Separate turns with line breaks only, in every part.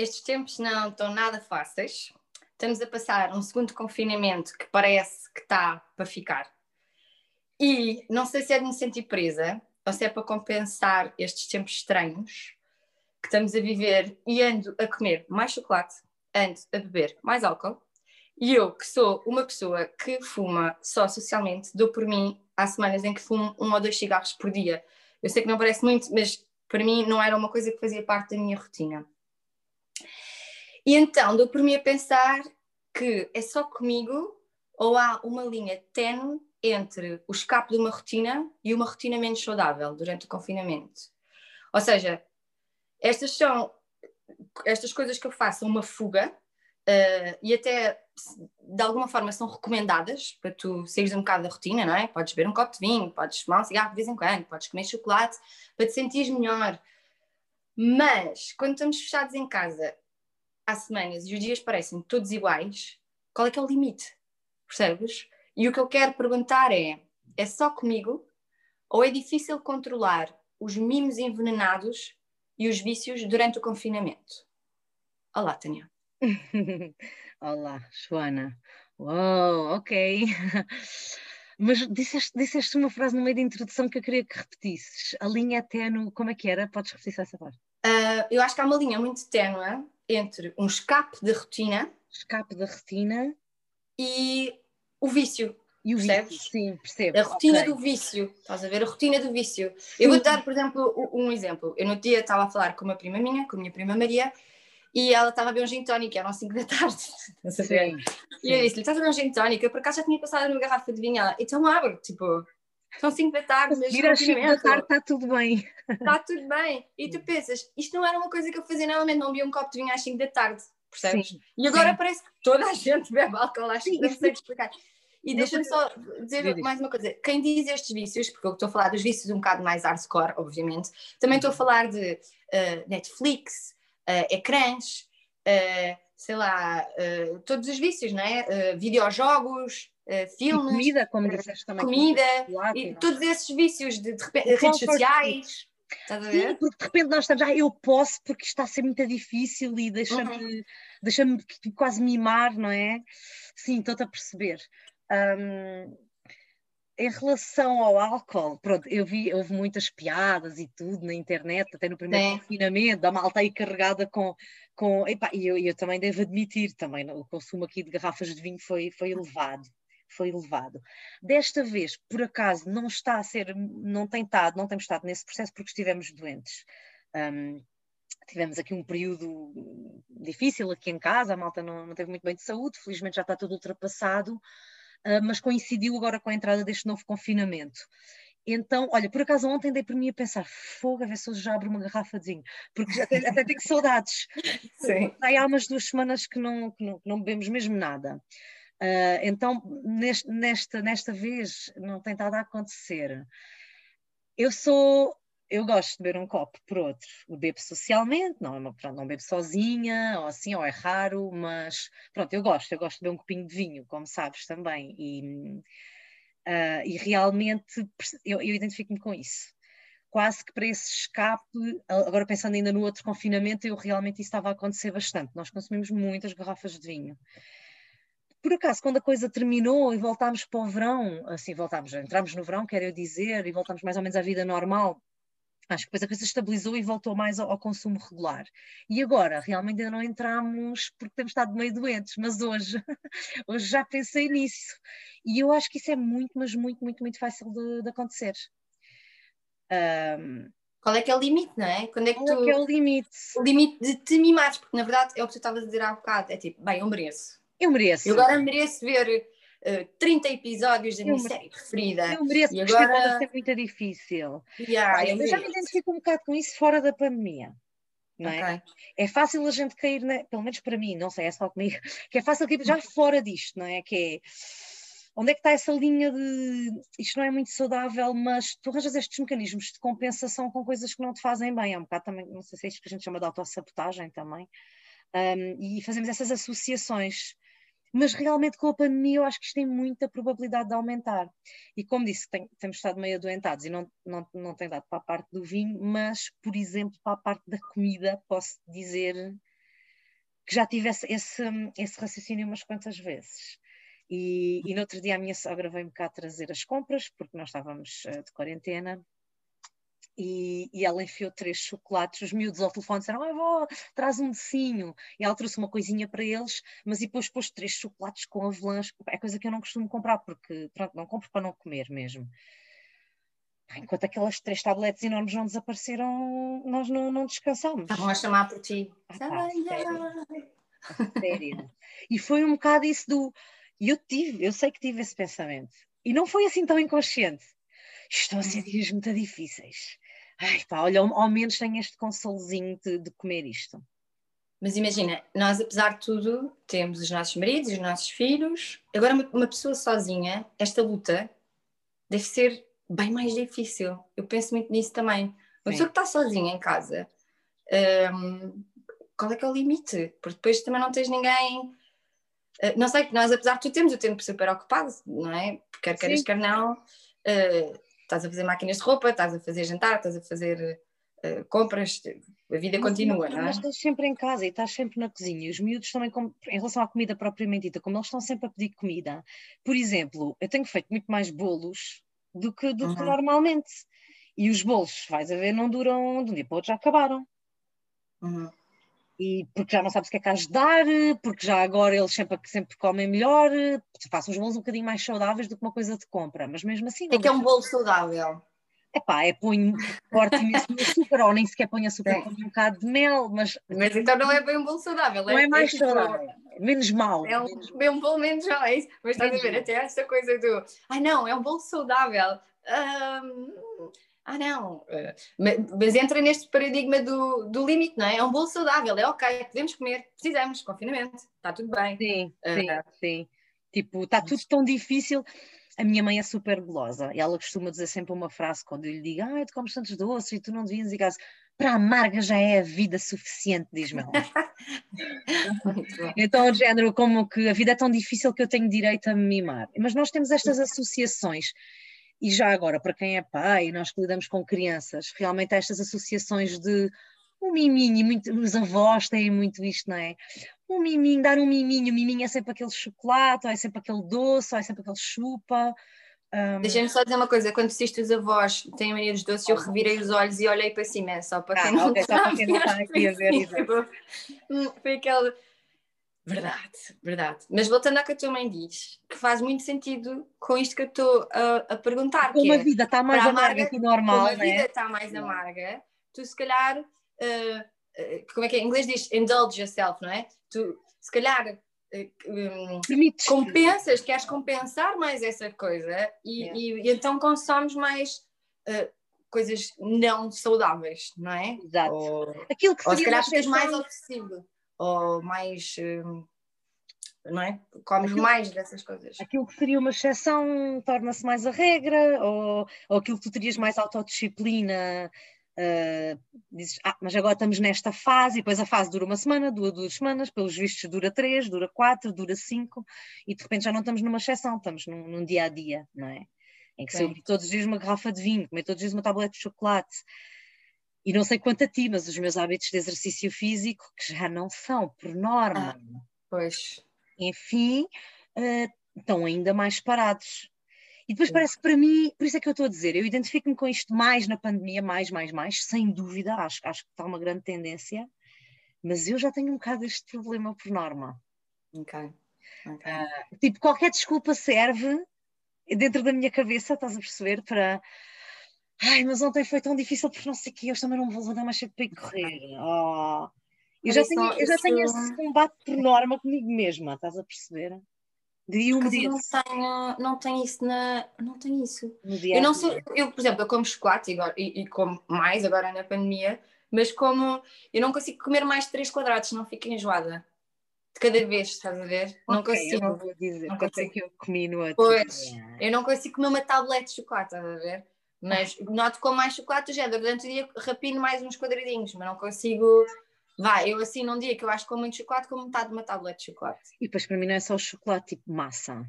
estes tempos não estão nada fáceis. Estamos a passar um segundo confinamento que parece que está para ficar. E não sei se é de me sentir presa ou se é para compensar estes tempos estranhos que estamos a viver e ando a comer mais chocolate, ando a beber mais álcool. E eu, que sou uma pessoa que fuma só socialmente, dou por mim há semanas em que fumo um ou dois cigarros por dia. Eu sei que não parece muito, mas para mim não era uma coisa que fazia parte da minha rotina. E então dou por mim a pensar que é só comigo ou há uma linha tenue entre o escape de uma rotina e uma rotina menos saudável durante o confinamento. Ou seja, estas são estas coisas que eu faço uma fuga uh, e até de alguma forma são recomendadas para tu saíres um bocado da rotina, não é? Podes beber um copo de vinho, podes fumar um cigarro de vez em quando, podes comer chocolate para te sentires melhor. Mas quando estamos fechados em casa há semanas e os dias parecem todos iguais, qual é que é o limite? Percebes? E o que eu quero perguntar é: é só comigo ou é difícil controlar os mimos envenenados e os vícios durante o confinamento? Olá, Tânia.
Olá, Joana. Uou, ok. Mas disseste, disseste uma frase no meio da introdução que eu queria que repetisses. A linha é ténue, como é que era? Podes repetir essa parte?
Uh, eu acho que há uma linha muito ténue entre um escape de rotina.
Escape da rotina.
E o vício.
E o percebes? vício, sim, percebo.
A rotina okay. do vício, estás a ver? A rotina do vício. Sim. Eu vou dar, por exemplo, um exemplo. Eu no dia estava a falar com uma prima minha, com a minha prima Maria, e ela estava a ver um gin tónico, eram 5 da tarde. Sim, sim. E eu disse-lhe: estás a ver um gin tónico? Eu por acaso já tinha passado uma garrafa de vinho. Ela, então abre, tipo, são 5 da tarde,
mas Vir às 5 da tarde está tudo bem.
Está tudo bem. E tu pensas, isto não era uma coisa que eu fazia normalmente, não bebia um copo de vinho às 5 da tarde, percebes? Sim, e agora sim. parece que toda a gente bebe álcool às 5 não sei explicar. E deixa-me só dizer mais uma coisa: quem diz estes vícios, porque eu estou a falar dos vícios um bocado mais hardcore, obviamente, também estou a falar de uh, Netflix, uh, ecrãs, uh, sei lá, todos os vícios, não é? videojogos, filmes. E
comida, como disseste também.
Comida, e todos esses vícios de, de repente, redes sociais.
Sim, porque de repente nós estamos, ah, eu posso porque está a ser muito difícil e deixa-me uhum. deixa quase mimar, não é? Sim, estou-te a perceber. Um, em relação ao álcool, pronto, eu vi, houve muitas piadas e tudo na internet, até no primeiro é. confinamento, a malta aí carregada com. com e eu, eu também devo admitir, também o consumo aqui de garrafas de vinho foi, foi elevado. Foi elevado. Desta vez, por acaso, não está a ser, não tem estado, não temos estado nesse processo porque estivemos doentes. Um, tivemos aqui um período difícil aqui em casa, a malta não, não teve muito bem de saúde, felizmente já está tudo ultrapassado. Ah, mas coincidiu agora com a entrada deste novo confinamento. Então, olha, por acaso ontem dei por mim a pensar, fogo, a ver se hoje já abro uma garrafa de vinho, porque até, até tenho saudades.
Sim.
Aí há umas duas semanas que não, que não, que não bebemos mesmo nada. Uh, então, neste, nesta, nesta vez, não tem estado a acontecer. Eu sou eu gosto de beber um copo por outro. O bebo socialmente, não, é pronto, não bebo sozinha, ou assim, ou é raro, mas pronto, eu gosto, eu gosto de beber um copinho de vinho, como sabes também. E, uh, e realmente eu, eu identifico-me com isso. Quase que para esse escape, agora pensando ainda no outro confinamento, eu realmente isso estava a acontecer bastante. Nós consumimos muitas garrafas de vinho por acaso, quando a coisa terminou e voltámos para o verão, assim, voltámos, entramos no verão, quero eu dizer, e voltámos mais ou menos à vida normal, Acho que depois a coisa estabilizou e voltou mais ao, ao, consumo regular. E agora, realmente ainda não entramos porque temos estado meio doentes, mas hoje, hoje já pensei nisso. E eu acho que isso é muito, mas muito, muito, muito fácil de, de acontecer. Um,
qual é que é o limite, não é? Quando é que
qual
tu...
é que é o limite?
O limite de te mimares, porque na verdade é o que tu estavas a dizer há bocado, é tipo, bem, eu mereço.
Eu mereço.
Eu agora mereço ver uh, 30 episódios da minha série preferida.
Eu mereço, e agora pode ser muito difícil.
Yeah, Olha,
eu, já me identifico um bocado com isso fora da pandemia. Não é? Okay. é fácil a gente cair, na, pelo menos para mim, não sei, é só comigo, que é fácil cair já fora disto, não é? Que é onde é que está essa linha de isto não é muito saudável, mas tu arranjas estes mecanismos de compensação com coisas que não te fazem bem. É um bocado também, não sei se é isto que a gente chama de autossabotagem também. Um, e fazemos essas associações mas realmente com a pandemia eu acho que isto tem muita probabilidade de aumentar. E como disse, tem, temos estado meio adoentados e não, não, não tem dado para a parte do vinho, mas, por exemplo, para a parte da comida, posso dizer que já tive esse, esse, esse raciocínio umas quantas vezes. E, e no outro dia a minha sogra veio-me cá trazer as compras, porque nós estávamos uh, de quarentena, e, e, ela enfiou três chocolates, os miúdos ao telefone disseram, ah, vó, traz um docinho, e ela trouxe uma coisinha para eles, mas e depois pôs três chocolates com avelãs, é coisa que eu não costumo comprar, porque, pronto, não compro para não comer mesmo. Enquanto aquelas três tabletes enormes não desapareceram, nós não, não descansámos.
Estavam a chamar por ti.
Ah, pá, sério. sério. E foi um bocado isso do, eu tive, eu sei que tive esse pensamento. E não foi assim tão inconsciente. Estão a ser dias muito difíceis. Ai pá, olha, ao, ao menos tenho este consolozinho de, de comer isto.
Mas imagina, nós apesar de tudo, temos os nossos maridos, os nossos filhos. Agora, uma, uma pessoa sozinha, esta luta deve ser bem mais difícil. Eu penso muito nisso também. Uma Sim. pessoa que está sozinha em casa, um, qual é que é o limite? Porque depois também não tens ninguém Uh, não sei, que nós, apesar de tudo, temos o tempo super ocupado, não é? Quer queiras, quer não, uh, estás a fazer máquinas de roupa, estás a fazer jantar, estás a fazer uh, compras, a vida mas, continua,
mas,
não é?
Mas estás sempre em casa e estás sempre na cozinha. E os miúdos também, em relação à comida propriamente dita, como eles estão sempre a pedir comida. Por exemplo, eu tenho feito muito mais bolos do que, do uhum. que normalmente. E os bolos, vais a ver, não duram de um dia para o outro, já acabaram.
Uhum
e porque já não sabes o que é que has de dar, porque já agora eles sempre, sempre comem melhor, façam uns bolos um bocadinho mais saudáveis do que uma coisa de compra, mas mesmo assim...
É que é um bolo saudável.
Epá, é põe corte imenso açúcar, ou nem sequer põe açúcar, põe um bocado de mel, mas...
Mas então não é bem um bolo saudável.
Não é, é mais é saudável, menos mal.
É um, é um bolo menos mal, é isso. Mas estás a ver, até essa coisa do... Ai não, é um bolo saudável. Um ah não, eh, mas entra neste paradigma do, do limite, não é? É um bolo saudável, é ok, podemos comer, precisamos, confinamento, está tudo bem.
Sim, sim, uh, sim. Tipo, está tudo tão difícil. A minha mãe é super gulosa e ela costuma dizer sempre uma frase quando eu lhe digo, ah, tu comes tantos doces e tu não devias dizer para a amarga já é a vida suficiente, diz-me ela. então, o género, como que a vida é tão difícil que eu tenho direito a me mimar. Mas nós temos estas associações e já agora, para quem é pai, nós que lidamos com crianças, realmente há estas associações de um miminho, muito, os avós têm muito isto, não é? Um miminho, dar um miminho, o miminho é sempre aquele chocolate, ou é sempre aquele doce, ou é sempre aquele chupa.
Um... Deixa-me só dizer uma coisa, quando disseste os avós têm mania dos doces, eu revirei os olhos e olhei para cima, é só para quem ah, não okay,
está, só para quem não está aqui a ver.
Foi aquele Verdade, verdade. Mas voltando ao que a tua mãe diz, que faz muito sentido com isto que eu estou a, a perguntar.
Como a vida está mais amarga, que normal. Como
a vida né? está mais amarga, tu se calhar, uh, uh, como é que é? Em inglês diz indulge yourself, não é? Tu se calhar uh, um, compensas, queres compensar mais essa coisa e, yeah. e, e então consomes mais coisas não saudáveis, não é?
Exato.
Ou, Aquilo que ou se calhar ficas mais obsessivo ou mais. Hum, não é? Comes aquilo, mais dessas coisas.
Aquilo que seria uma exceção torna-se mais a regra, ou, ou aquilo que tu terias mais autodisciplina, uh, dizes, ah, mas agora estamos nesta fase, e depois a fase dura uma semana, dura duas semanas, pelos vistos dura três, dura quatro, dura cinco, e de repente já não estamos numa exceção, estamos num, num dia a dia, não é? Em que se eu todos os dias uma garrafa de vinho, comer todos os dias uma tablete de chocolate, e não sei quanto a ti, mas os meus hábitos de exercício físico, que já não são, por norma, ah,
pois.
enfim, uh, estão ainda mais parados. E depois parece que para mim, por isso é que eu estou a dizer, eu identifico-me com isto mais na pandemia, mais, mais, mais, sem dúvida, acho, acho que está uma grande tendência, mas eu já tenho um bocado este problema por norma.
Ok.
okay. Uh, tipo, qualquer desculpa serve dentro da minha cabeça, estás a perceber, para Ai, mas ontem foi tão difícil porque não sei o que, hoje também não vou levantar mais cedo para ir correr. Oh. Eu, já tenho, eu já tenho esse combate por norma comigo mesma, estás a perceber?
De um dia. Não tenho, não tenho isso na. Não tenho isso. Eu não sei, eu, por exemplo, eu como chocolate e, e, como mais agora na pandemia, mas como eu não consigo comer mais de 3 quadrados, não fico enjoada. De cada vez, estás a ver? Okay, não consigo.
Eu vou dizer não quanto é que eu comi no outro.
Pois, eu não consigo comer uma tablete de chocolate, estás a ver? Mas noto com mais chocolate já durante o dia rapino mais uns quadradinhos, mas não consigo. Vai, eu assim num dia que eu acho que com muito chocolate, como metade de uma tablete de chocolate.
E depois para mim não é só o chocolate, tipo massa.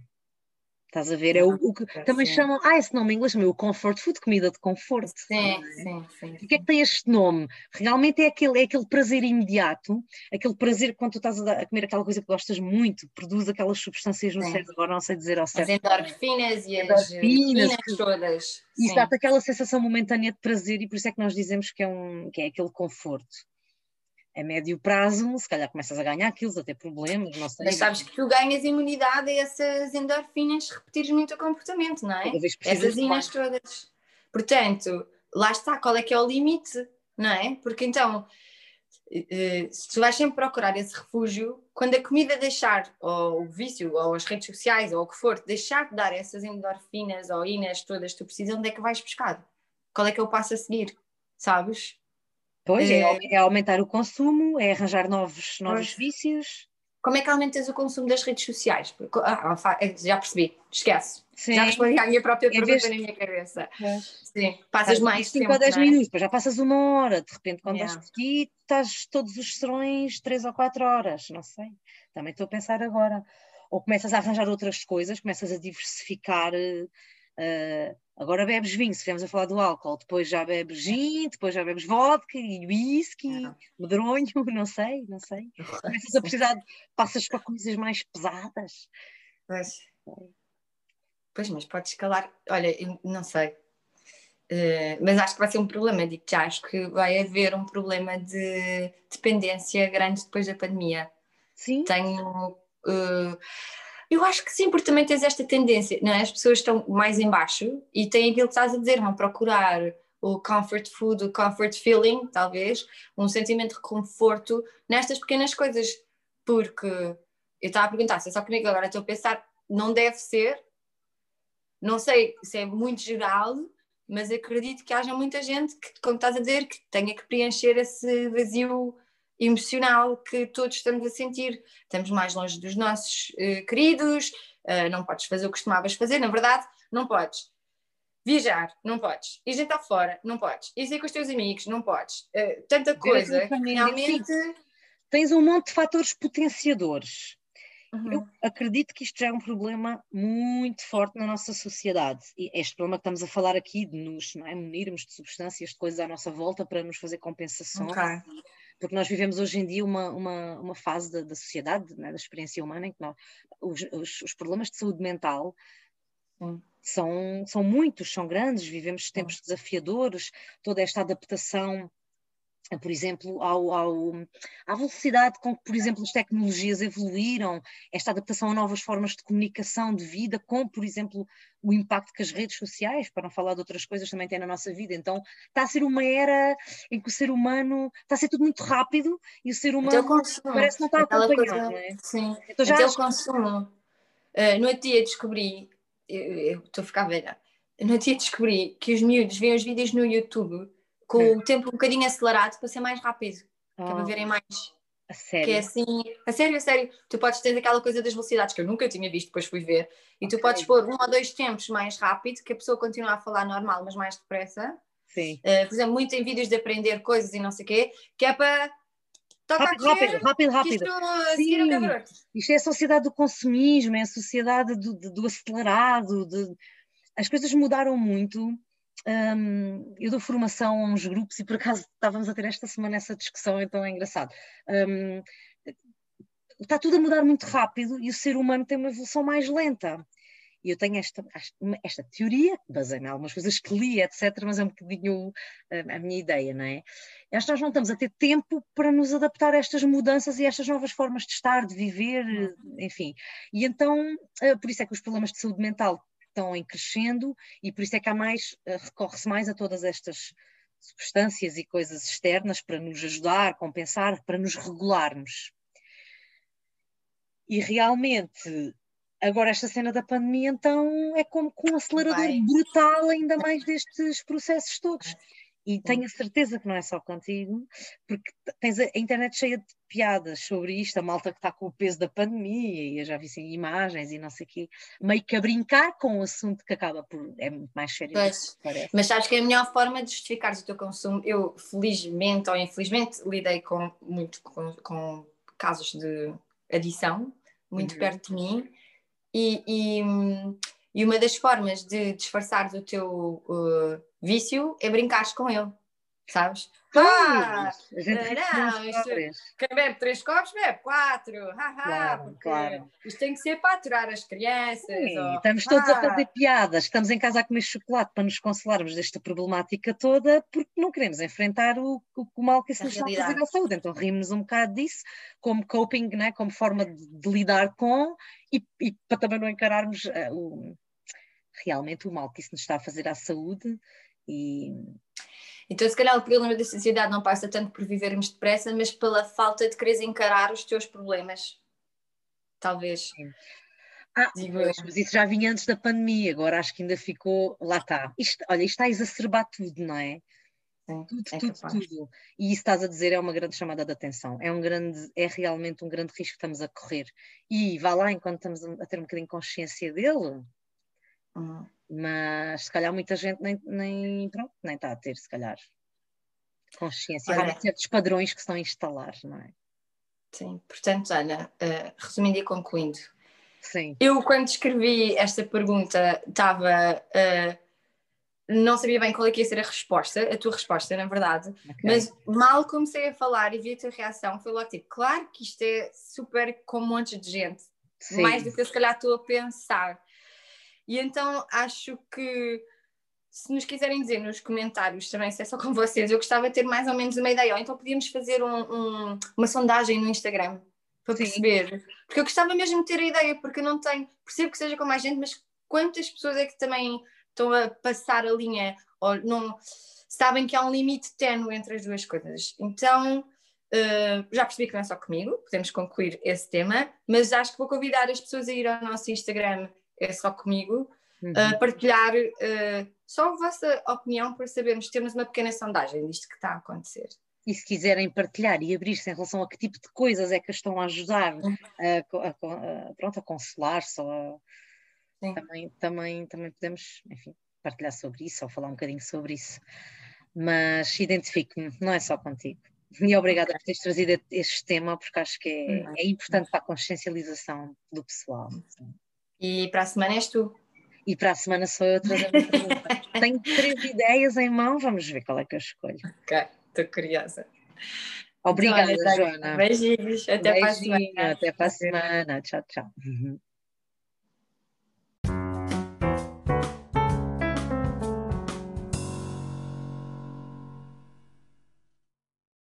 Estás a ver? É o, o que também sim. chamam, ah, esse nome em inglês, o comfort food, comida de conforto.
Sim, é? sim, sim.
O que é que tem este nome? Realmente é aquele, é aquele prazer imediato, aquele prazer quando tu estás a, comer aquela coisa que gostas muito, produz aquelas substâncias no cérebro, agora não sei dizer ao certo.
As endorfinas e as endorfinas todas.
E dá-te aquela sensação momentânea de prazer e por isso é que nós dizemos que é, um, que é aquele conforto a médio prazo, se calhar começas a ganhar quilos, a ter problemas, não sei.
Mas sabes que tu ganhas imunidade a essas endorfinas se repetires muito o comportamento, não é? Essas inas todas. Portanto, lá está, qual é que é o limite, não é? Porque então, eh, se tu vais sempre procurar esse refúgio, quando a comida deixar, ou o vício, ou as redes sociais, ou o que for, deixar de dar essas endorfinas ou inas todas que tu precisas, onde é que vais buscar? Qual é que é o passo a seguir? Sabes?
Pois, é, é, aumentar o consumo, é arranjar novos, novos vícios.
Como é que aumentas o consumo das redes sociais? Ah, é, já percebi, esquece. Sim. Já respondi à minha própria pergunta vez... na minha cabeça. É. Sim, passas mais 5 tempo. 5
a 10 é? minutos, depois já passas uma hora, de repente quando yeah. estás aqui, estás todos os serões 3 ou 4 horas, não sei. Também estou a pensar agora. Ou começas a arranjar outras coisas, começas a diversificar. Uh, Agora bebes vinho, se estivermos a falar do álcool, depois já bebes gin, depois já bebes vodka e whisky, é. medronho, não sei, não sei. Começas a precisar, de, passas para coisas mais pesadas.
Pois. Pois, mas pode escalar. Olha, não sei. Uh, mas acho que vai ser um problema, digo já, acho que vai haver um problema de dependência grande depois da pandemia.
Sim.
Tenho. Uh, eu acho que sim, porque também tens esta tendência, não é? As pessoas estão mais em baixo e têm aquilo que estás a dizer, vão procurar o comfort food, o comfort feeling, talvez, um sentimento de conforto nestas pequenas coisas, porque eu estava a perguntar, se é só comigo agora estou a pensar, não deve ser, não sei se é muito geral, mas acredito que haja muita gente que, como estás a dizer, que tenha que preencher esse vazio emocional que todos estamos a sentir. Estamos mais longe dos nossos uh, queridos, uh, não podes fazer o que costumavas fazer, na verdade, não podes. Viajar, não podes. Ir jantar fora, não podes. Ir sair com os teus amigos, não podes. Uh, tanta coisa que realmente.
Tens um monte de fatores potenciadores. Uhum. Eu acredito que isto já é um problema muito forte na nossa sociedade. E este problema que estamos a falar aqui de nos não é, munirmos de substâncias, de coisas à nossa volta para nos fazer compensações. Okay porque nós vivemos hoje em dia uma, uma, uma fase da, da sociedade, né, da experiência humana, em que nós, os, os, os problemas de saúde mental são, são muitos, são grandes, vivemos tempos desafiadores, toda esta adaptação por exemplo, ao, ao, à velocidade com que, por exemplo, as tecnologias evoluíram, esta adaptação a novas formas de comunicação, de vida, com, por exemplo, o impacto que as redes sociais, para não falar de outras coisas, também têm na nossa vida. Então, está a ser uma era em que o ser humano está a ser tudo muito rápido e o ser humano parece não estar a acompanhar. Coisa, não é?
Sim, então, já até acho... o consumo. Uh, no outro dia descobri, eu estou a ficar velha, no outro dia descobri que os miúdos veem os vídeos no YouTube com o tempo um bocadinho acelerado para ser mais rápido, oh. que é para oh. verem mais.
A sério?
Que é assim, a sério, a sério. Tu podes ter aquela coisa das velocidades que eu nunca tinha visto, depois fui ver, e okay. tu podes pôr um ou dois tempos mais rápido, que a pessoa continua a falar normal, mas mais depressa.
Sim.
Uh, por exemplo, muito em vídeos de aprender coisas e não sei o quê, que é para
rápido, rápido, rápido, rápido. Isto, isto, é a sociedade do consumismo, é a sociedade do, do, do acelerado. De... As coisas mudaram muito um, eu dou formação a uns grupos e por acaso estávamos a ter esta semana essa discussão, então é engraçado. Um, está tudo a mudar muito rápido e o ser humano tem uma evolução mais lenta. E eu tenho esta, esta teoria, baseei-me em algumas coisas que li, etc., mas é um bocadinho a, a minha ideia, não é? Acho que nós não estamos a ter tempo para nos adaptar a estas mudanças e a estas novas formas de estar, de viver, enfim. E então, eh, por isso é que os problemas de saúde mental estão em crescendo e por isso é que há mais, eh, recorre-se mais a todas estas substâncias e coisas externas para nos ajudar, compensar, para nos regularmos. E realmente, agora esta cena da pandemia, então, é como com um acelerador Vai. brutal ainda mais destes processos todos. E tenho a certeza que não é só contigo, porque tens a, internet cheia de piadas sobre isto, a malta que está com o peso da pandemia, e eu já vi assim, imagens e não sei o quê, meio que a brincar com o assunto que acaba por. é muito mais sério.
Pois, mas sabes que é a melhor forma de justificar o teu consumo. Eu, felizmente ou infelizmente, lidei com muito com, com casos de adição, muito uhum. perto de mim, e, e E uma das formas de disfarçar o teu uh, vício é brincares com ele, sabes?
Ah, a gente
não, isto, quem bebe três copos bebe quatro,
claro,
porque
claro.
isto tem que ser para aturar as crianças.
Sim,
ou,
estamos todos
ah,
a fazer piadas, estamos em casa a comer chocolate para nos consolarmos desta problemática toda, porque não queremos enfrentar o, o, o mal que isso nos está a fazer à saúde. Então rimos um bocado disso, como coping, né? como forma de, de lidar com e, e para também não encararmos eh, o, realmente o mal que isso nos está a fazer à saúde. E
Então, se calhar, o problema da sociedade não passa tanto por vivermos depressa, mas pela falta de quereres encarar os teus problemas. Talvez.
Ah, pois, mas isso já vinha antes da pandemia, agora acho que ainda ficou. Lá está. Isto, olha, isto está a exacerbar tudo, não é?
Sim,
Tudo,
é
tudo,
capaz.
tudo. E isso estás a dizer é uma grande chamada de atenção. É, um grande, é realmente um grande risco que estamos a correr. E vá lá, enquanto estamos a a ter um bocadinho de consciência dele,
Hum.
mas se calhar muita gente nem, nem, pronto, nem está a ter, se calhar, consciência.
Olha.
Há certos padrões que estão a instalar, não é?
Sim, portanto, Ana, eh, resumindo e concluindo,
Sim.
eu quando escrevi esta pergunta estava. eh, não sabia bem qual é que ia ser a resposta, a tua resposta, na verdade,
ok.
mas mal comecei a falar e vi a tua reação, foi logo tipo, claro que isto é super com um monte de gente,
Sim.
mais do que eu se calhar estou a pensar. E então acho que se nos quiserem dizer nos comentários também, se é só com vocês, eu gostava de ter mais ou menos uma ideia, ou então podíamos fazer um- um- uma sondagem no Instagram para
Sim.
perceber, porque eu gostava mesmo de ter a ideia, porque eu não tenho, percebo que seja com mais gente, mas quantas pessoas é que também estão a passar a linha ou não sabem que há um limite ténue entre as duas coisas. Então, Uh, já percebi que não é só comigo, podemos concluir esse tema, mas acho que vou convidar as pessoas a ir ao nosso Instagram, é só comigo,
Uhum.
a partilhar uh, só a vossa opinião para sabermos, termos uma pequena sondagem disto que está a acontecer.
E se quiserem partilhar e abrir-se em relação a que tipo de coisas é que estão a ajudar
Uhum.
a, a a- pronto, a consolar-se, também, também, também podemos enfim, partilhar sobre isso ou falar um bocadinho sobre isso. Mas identifico-me, não é só contigo. E obrigada por teres trazido este tema, porque acho que é,
Uhum.
é importante para a consciencialização do pessoal.
E para a semana és tu.
E para a semana sou eu a trazer. Tenho três ideias em mão, vamos ver qual é que eu escolho.
Ok, estou curiosa.
Obrigada,
Então, olha,
Joana.
Beijinhos, até para a
Beijinho,
semana.
Até para a semana. Tchau, tchau.